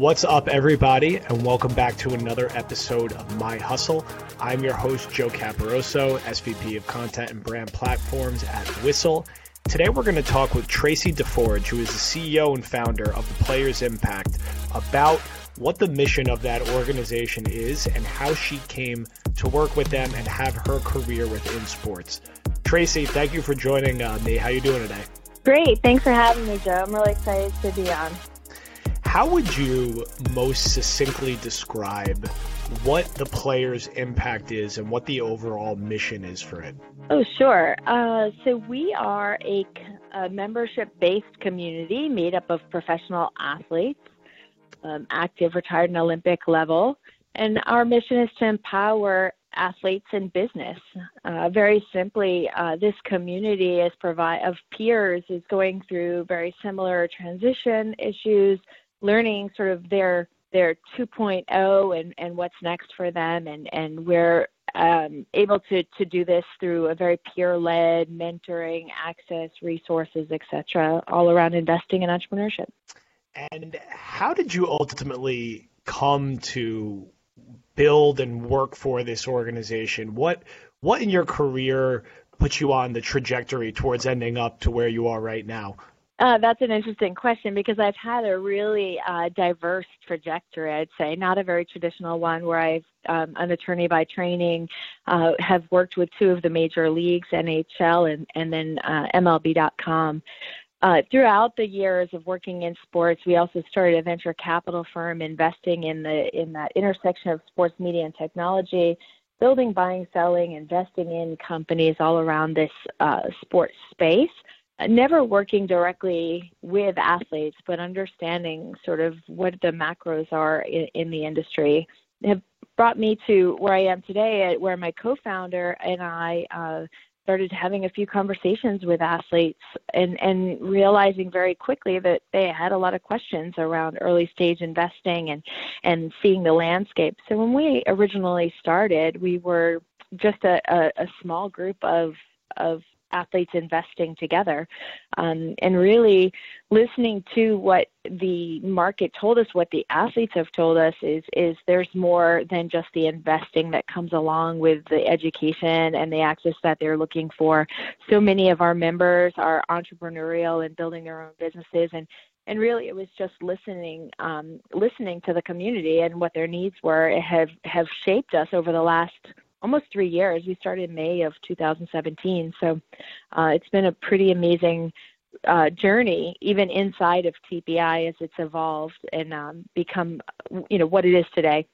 What's up, everybody, and welcome back to another episode of My Hustle. I'm your host, Joe Caporoso, SVP of Content and Brand Platforms at Whistle. Today, we're going to talk with Tracy DeForge, who is the CEO and founder of the Players Impact, about what the mission of that organization is and how she came to work with them and have her career within sports. Tracy, thank you for joining uh, me. How are you doing today? Great. Thanks for having me, Joe. I'm really excited to be on. How would you most succinctly describe what the player's impact is and what the overall mission is for it? Oh, sure. Uh, so we are a, a membership-based community made up of professional athletes, um, active, retired, and Olympic level, and our mission is to empower athletes in business. Uh, very simply, uh, this community is provide of peers is going through very similar transition issues learning sort of their their 2.0 and, and what's next for them. And, and we're um, able to, to do this through a very peer-led mentoring access resources etc all around investing in entrepreneurship. And how did you ultimately come to build and work for this organization? What what in your career put you on the trajectory towards ending up to where you are right now uh, that's an interesting question because I've had a really uh, diverse trajectory, I'd say, not a very traditional one where I've um, an attorney by training, uh, have worked with two of the major leagues, NHL and, and then uh, MLB.com. Uh, throughout the years of working in sports, we also started a venture capital firm investing in the in that intersection of sports media and technology, building, buying, selling, investing in companies all around this uh, sports space never working directly with athletes, but understanding sort of what the macros are in, in the industry have brought me to where I am today, where my co-founder and I uh, started having a few conversations with athletes and, and realizing very quickly that they had a lot of questions around early stage investing and, and seeing the landscape. So when we originally started, we were just a, a, a small group of of athletes investing together. Um, and really listening to what the market told us what the athletes have told us is is there's more than just the investing that comes along with the education and the access that they're looking for. So many of our members are entrepreneurial and building their own businesses. And and really it was just listening um, listening to the community and what their needs were. It have have shaped us over the last almost three years. We started in May of 2017, so uh, it's been a pretty amazing uh, journey, even inside of TPI as it's evolved and um, become, you know, what it is today.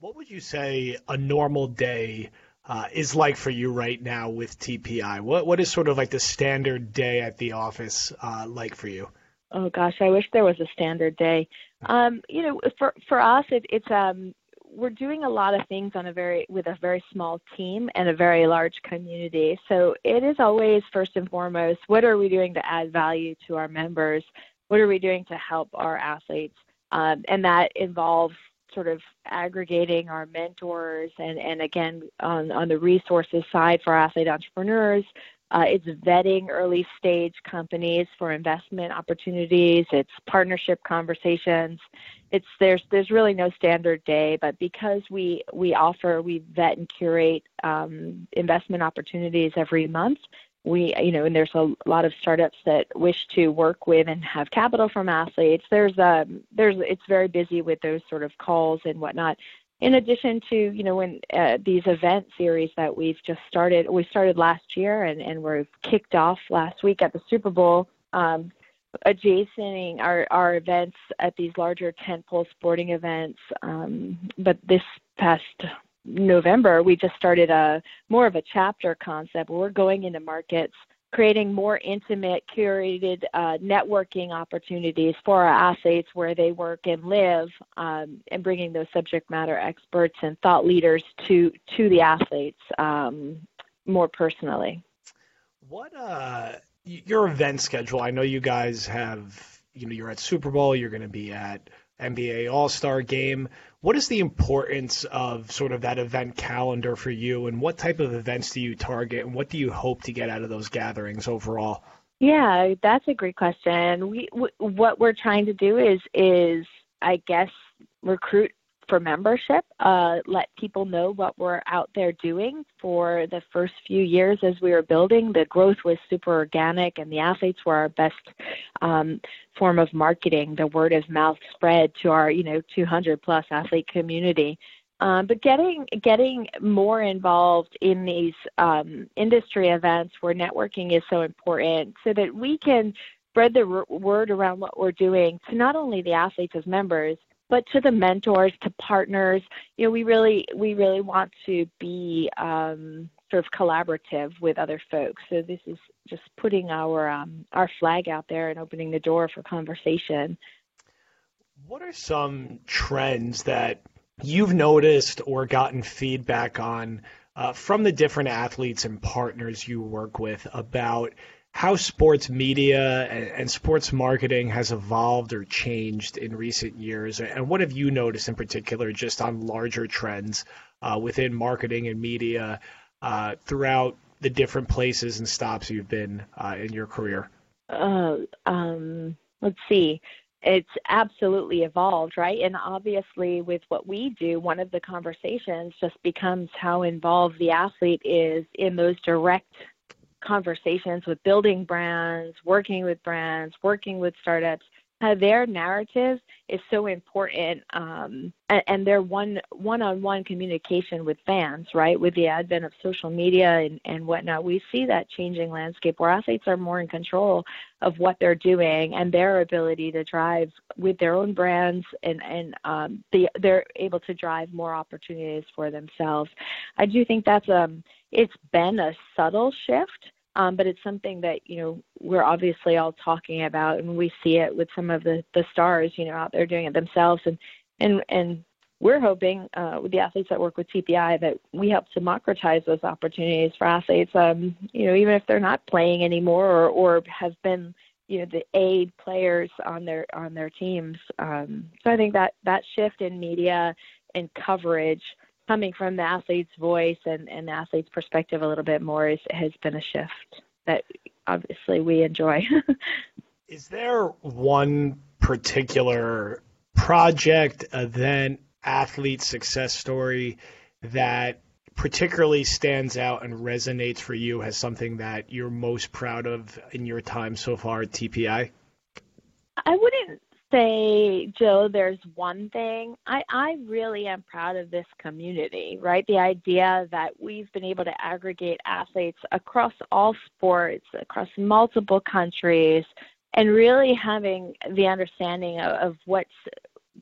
What would you say a normal day uh, is like for you right now with TPI? What what is sort of like the standard day at the office uh, like for you? Oh gosh, I wish there was a standard day. Um, you know, for for us, it, it's um, we're doing a lot of things on a very with a very small team and a very large community. So it is always first and foremost, what are we doing to add value to our members? What are we doing to help our athletes? Um, and that involves sort of aggregating our mentors and, and again on, on the resources side for athlete entrepreneurs uh, it's vetting early stage companies for investment opportunities. It's partnership conversations. It's there's there's really no standard day, but because we we offer we vet and curate um, investment opportunities every month. We you know and there's a lot of startups that wish to work with and have capital from athletes. There's um there's it's very busy with those sort of calls and whatnot in addition to you know when uh, these event series that we've just started we started last year and and we're kicked off last week at the super bowl um, adjacent our our events at these larger tentpole sporting events. Um, but this past november we just started a more of a chapter concept. We're going into markets creating more intimate, curated uh, networking opportunities for our athletes where they work and live, um, and bringing those subject matter experts and thought leaders to to the athletes um, more personally. What uh, your event schedule? I know you guys have. You know, you're at Super Bowl. You're going to be at NBA All Star Game. What is the importance of sort of that event calendar for you, and what type of events do you target, and what do you hope to get out of those gatherings overall? Yeah, that's a great question. We what we're trying to do is is I guess, recruit for membership, uh, let people know what we're out there doing. For the first few years as we were building, the growth was super organic, and the athletes were our best um, form of marketing. The word of mouth spread to our, you know, 200 plus athlete community. Um, but getting getting more involved in these um, industry events where networking is so important, so that we can spread the word around what we're doing to not only the athletes as members, but to the mentors, to partners. You know, we really we really want to be um, sort of collaborative with other folks. So this is just putting our um, our flag out there and opening the door for conversation. What are some trends that you've noticed or gotten feedback on uh, from the different athletes and partners you work with about how sports media and, and, sports marketing has evolved or changed in recent years, and what have you noticed in particular just on larger trends uh, within marketing and media uh, throughout the different places and stops you've been uh, in your career? Uh, um, let's see it's absolutely evolved, right? And obviously, with what we do, one of the conversations just becomes how involved the athlete is in those direct conversations with building brands, working with brands, working with startups, how their narrative is so important um, and, and, their one one-on-one communication with fans right? With the advent of social media and, and whatnot we see that changing landscape where athletes are more in control of what they're doing and their ability to drive with their own brands and and um, the, they're able to drive more opportunities for themselves. I do think that's um it's been a subtle shift um, but it's something that you know we're obviously all talking about, and we see it with some of the the stars, you know, out there doing it themselves, and and and we're hoping uh, with the athletes that work with TPI that we help democratize those opportunities for athletes. Um, you know, even if they're not playing anymore or, or have been, you know, the aid players on their on their teams. Um, so I think that that shift in media and coverage coming from the athlete's voice and, and the athlete's perspective a little bit more is, has been a shift that obviously we enjoy. is there one particular project, event, athlete success story that particularly stands out and resonates for you as something that you're most proud of in your time so far at TPI? I wouldn't say, Joe, there's one thing. I, I really am proud of this community, right? The idea that we've been able to aggregate athletes across all sports, across multiple countries, and really having the understanding of, of what's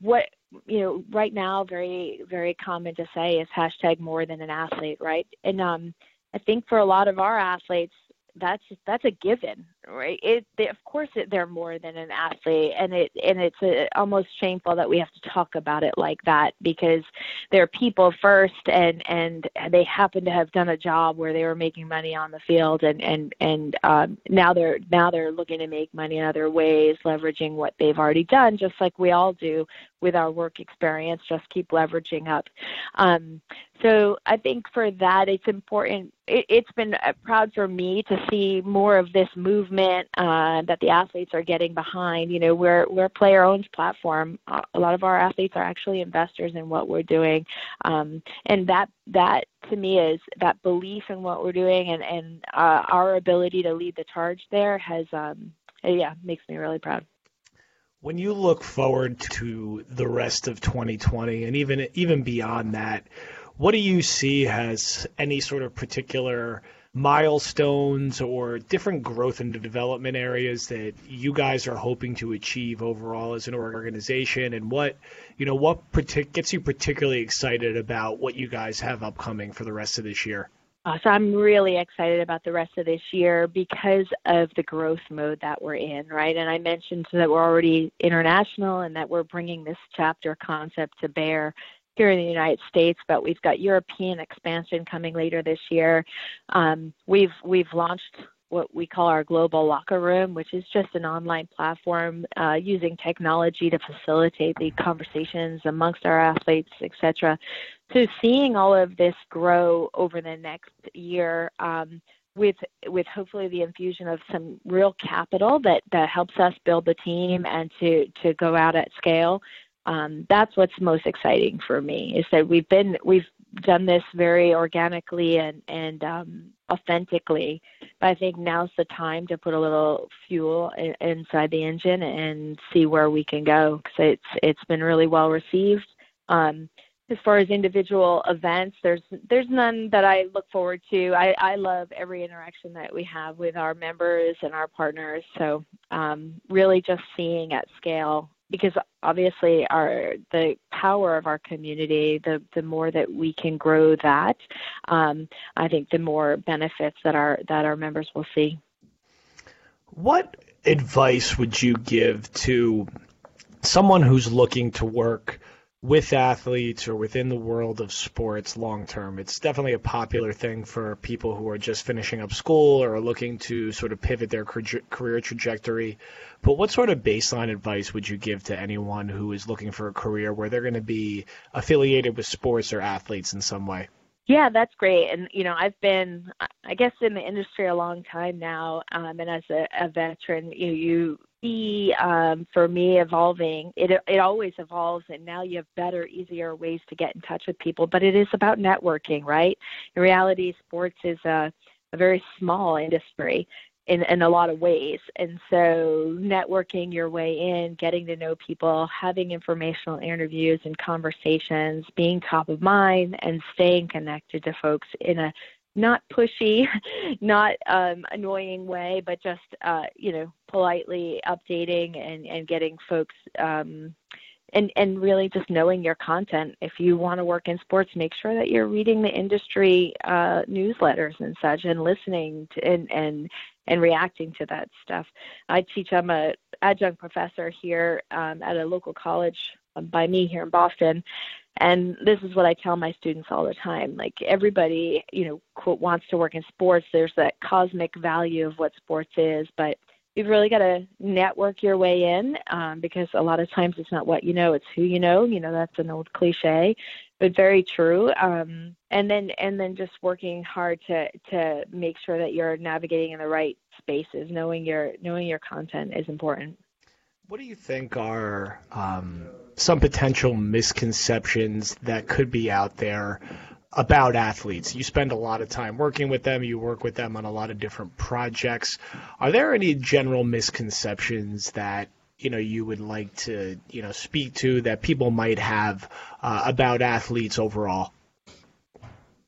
what you know right now very very common to say is hashtag more than an athlete right and um i think for a lot of our athletes that's that's a given, right? It they, of course it, they're more than an athlete, and it and it's a, almost shameful that we have to talk about it like that because they're people first, and and they happen to have done a job where they were making money on the field, and and and um, now they're now they're looking to make money in other ways, leveraging what they've already done, just like we all do with our work experience. Just keep leveraging up. Um, so I think for that, it's important. It, has been uh, proud for me to see more of this movement uh, that the athletes are getting behind. You know, we're we're a player-owned platform. Uh, a lot of our athletes are actually investors in what we're doing, um, and that that to me is that belief in what we're doing and and uh, our ability to lead the charge there has um, yeah makes me really proud. When you look forward to the rest of 2020 and even even beyond that what do you see as any sort of particular milestones or different growth and development areas that you guys are hoping to achieve overall as an organization and what you know what partic- gets you particularly excited about what you guys have upcoming for the rest of this year uh, so I'm really excited about the rest of this year because of the growth mode that we're in, right? And I mentioned that we're already international and that we're bringing this chapter concept to bear here in the United States, but we've got European expansion coming later this year. Um, we've we've launched what we call our global locker room, which is just an online platform uh, using technology to facilitate the conversations amongst our athletes, etc. So seeing all of this grow over the next year. Um, with with hopefully the infusion of some real capital that that helps us build the team and to to go out at scale um, that's what's most exciting for me is that we've been we've done this very organically and and um, authentically. But I think now's the time to put a little fuel in, inside the engine and see where we can go because it's it's been really well received. Um, as far as individual events, there's there's none that I look forward to. I, I love every interaction that we have with our members and our partners. So um, really just seeing at scale because obviously our the power of our community the the more that we can grow that um, i think the more benefits that our that our members will see. What advice would you give to someone who's looking to work with athletes or within the world of sports long term. It's definitely a popular thing for people who are just finishing up school or are looking to sort of pivot their career trajectory. But what sort of baseline advice would you give to anyone who is looking for a career where they're going to be affiliated with sports or athletes in some way? Yeah, that's great. And you know, I've been, I guess, in the industry a long time now, um, and as a, a veteran, you you see um, for me evolving. It it always evolves, and now you have better, easier ways to get in touch with people. But it is about networking, right? In reality, sports is a a very small industry, in, in a lot of ways. And so, networking your way in, getting to know people, having informational interviews and conversations, being top of mind, and staying connected to folks in a not pushy, not um, annoying way, but just uh, you know politely updating and and getting folks um, and and really just knowing your content. If you want to work in sports, make sure that you're reading the industry uh, newsletters and such, and listening to and and and reacting to that stuff. I teach. I'm a adjunct professor here um, at a local college by me here in Boston, and this is what I tell my students all the time. Like everybody, you know, quote wants to work in sports. There's that cosmic value of what sports is, but you've really got to network your way in um, because a lot of times it's not what you know, it's who you know. You know, that's an old cliche, but very true. Um, and then and then just working hard to to make sure that you're navigating in the right spaces, knowing your knowing your content is important. What do you think are um, some potential misconceptions that could be out there about athletes. You spend a lot of time working with them, you work with them on a lot of different projects. Are there any general misconceptions that you know you would like to you know speak to that people might have uh, about athletes overall?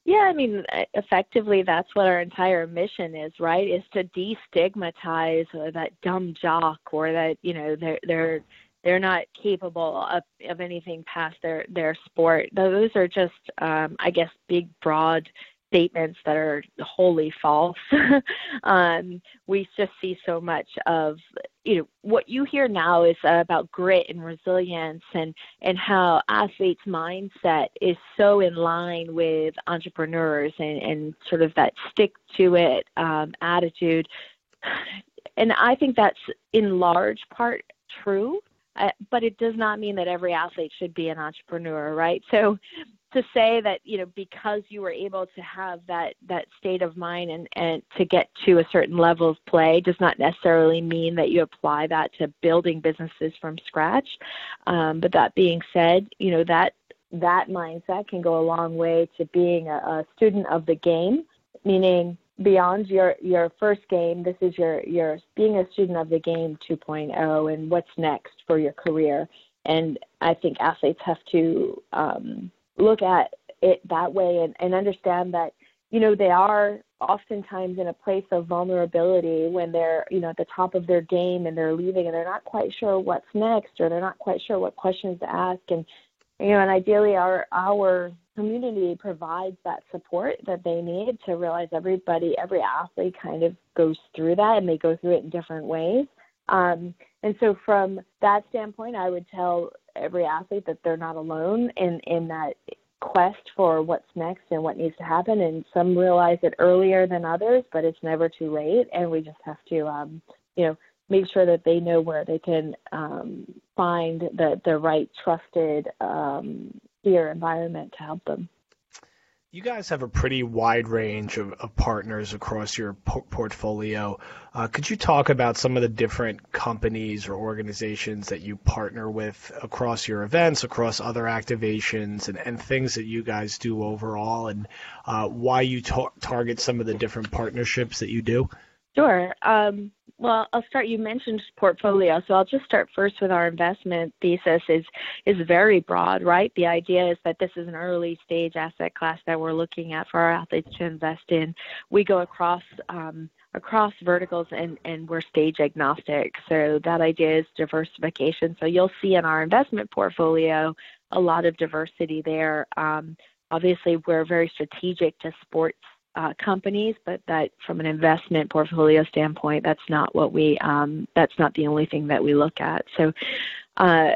Yeah, I mean, effectively, that's what our entire mission is, right? Is to destigmatize that dumb jock or that you know they're they're they're not capable of, of anything past their their sport. Those are just, um, I guess, big broad statements that are wholly false. um, we just see so much of you know what you hear now is about grit and resilience and and how athletes mindset is so in line with entrepreneurs and and sort of that stick to it um, attitude and i think that's in large part true uh, but it does not mean that every athlete should be an entrepreneur, right? So to say that you know because you were able to have that that state of mind and and to get to a certain level of play does not necessarily mean that you apply that to building businesses from scratch. Um, but that being said, you know that that mindset can go a long way to being a, a student of the game, meaning beyond your your first game this is your your being a student of the game 2.0 and what's next for your career. And i think athletes have to um, look at it that way and, and understand that you know they are oftentimes in a place of vulnerability when they're you know at the top of their game and they're leaving and they're not quite sure what's next or they're not quite sure what questions to ask. And you know and ideally our our community provides that support that they need to realize everybody, every athlete kind of goes through that and they go through it in different ways. Um, and so, from that standpoint, I would tell every athlete that they're not alone in, in that quest for what's next and what needs to happen. And some realize it earlier than others, but it's never too late. And we just have to, um, you know, make sure that they know where they can um, find the, the right trusted um, peer environment to help them. you guys have a pretty wide range of, of partners across your po- portfolio. Uh, could you talk about some of the different companies or organizations that you partner with across your events, across other activations, and, and things that you guys do overall, and uh, why you ta- target some of the different partnerships that you do? Sure. Um, well, I'll start. You mentioned portfolio, so I'll just start first with our investment thesis. is is very broad, right? The idea is that this is an early stage asset class that we're looking at for our athletes to invest in. We go across um, across verticals and and we're stage agnostic. So that idea is diversification. So you'll see in our investment portfolio a lot of diversity there. Um, obviously, we're very strategic to sports uh, companies, but that from an investment portfolio standpoint, that's not what we um, that's not the only thing that we look at. So uh,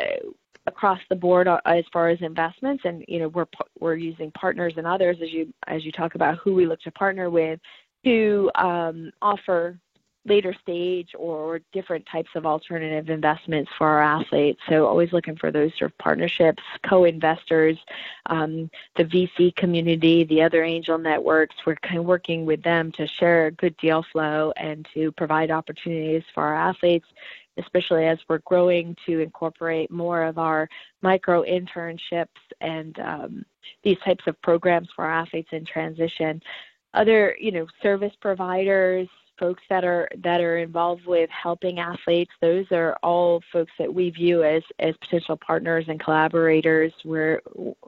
across the board, uh, as far as investments, and you know we're we're using partners and others as you as you talk about who we look to partner with to um, offer later stage or different types of alternative investments for our athletes. So always looking for those sort of partnerships, co-investors, um, the VC community, the other angel networks. We're kind of working with them to share good deal flow and to provide opportunities for our athletes especially as we're growing to incorporate more of our micro internships and um, these types of programs for our athletes in transition. Other, you know, service providers, folks that are that are involved with helping athletes those are all folks that we view as as potential partners and collaborators where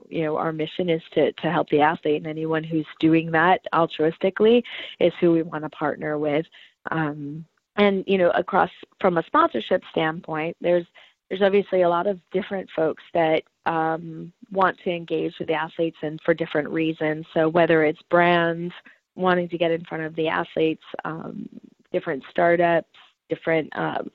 you know our mission is to to help the athlete and anyone who's doing that altruistically is who we want to partner with. Um, and you know across from a sponsorship standpoint there's there's obviously a lot of different folks that um, want to engage with the athletes and for different reasons. So whether it's brands wanting to get in front of the athletes, um, different startups, different, um,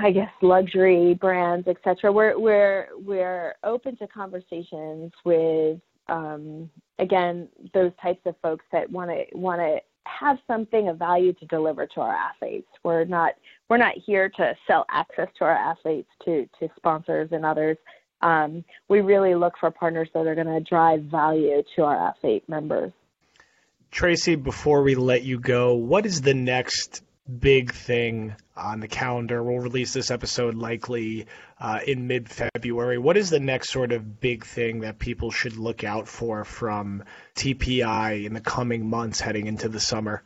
I guess, luxury brands, etc. We're we're we're open to conversations with, um, again, those types of folks that want to want to have something of value to deliver to our athletes. We're not we're not here to sell access to our athletes to to sponsors and others. Um, we really look for partners that are going to drive value to our athlete members. Tracy, before we let you go, what is the next big thing on the calendar? We'll release this episode likely uh, in mid February. What is the next sort of big thing that people should look out for from TPI in the coming months heading into the summer?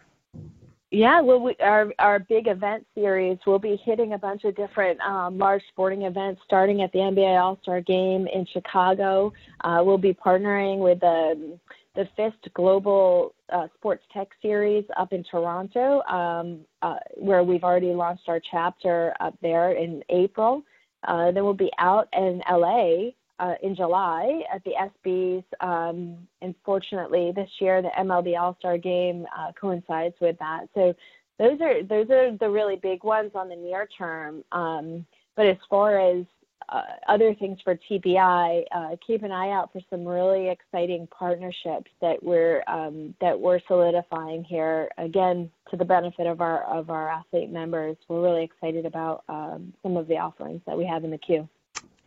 Yeah, well, we, our our big event series will be hitting a bunch of different um, large sporting events, starting at the NBA All Star Game in Chicago. Uh, we'll be partnering with the the FIST Global uh, Sports Tech Series up in Toronto, um, uh, where we've already launched our chapter up there in April. Uh, then we'll be out in LA uh, in July at the ESPYs. Um, unfortunately, this year the MLB All Star Game uh, coincides with that. So those are those are the really big ones on the near term. Um, but as far as uh, other things for TPI, uh, keep an eye out for some really exciting partnerships that we're um, that we're solidifying here. Again, to the benefit of our of our athlete members, we're really excited about um, some of the offerings that we have in the queue.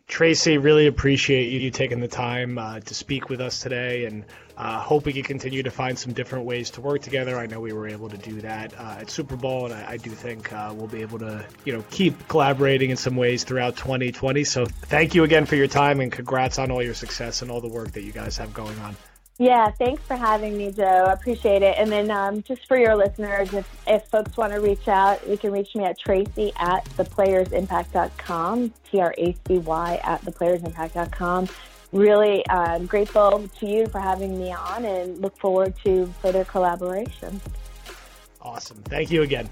Tracy, really appreciate you, you taking the time uh, to speak with us today, and uh, hope we can continue to find some different ways to work together. I know we were able to do that uh, at Super Bowl, and I, I do think uh, we'll be able to, you know, keep collaborating in some ways throughout 2020. So, thank you again for your time, and congrats on all your success and all the work that you guys have going on. Yeah, thanks for having me, Joe. Appreciate it. And then um, just for your listeners, if, if folks want to reach out, you can reach me at tracy at theplayersimpact.com, T R A C Y at theplayersimpact.com. Really uh, grateful to you for having me on and look forward to further collaboration. Awesome. Thank you again.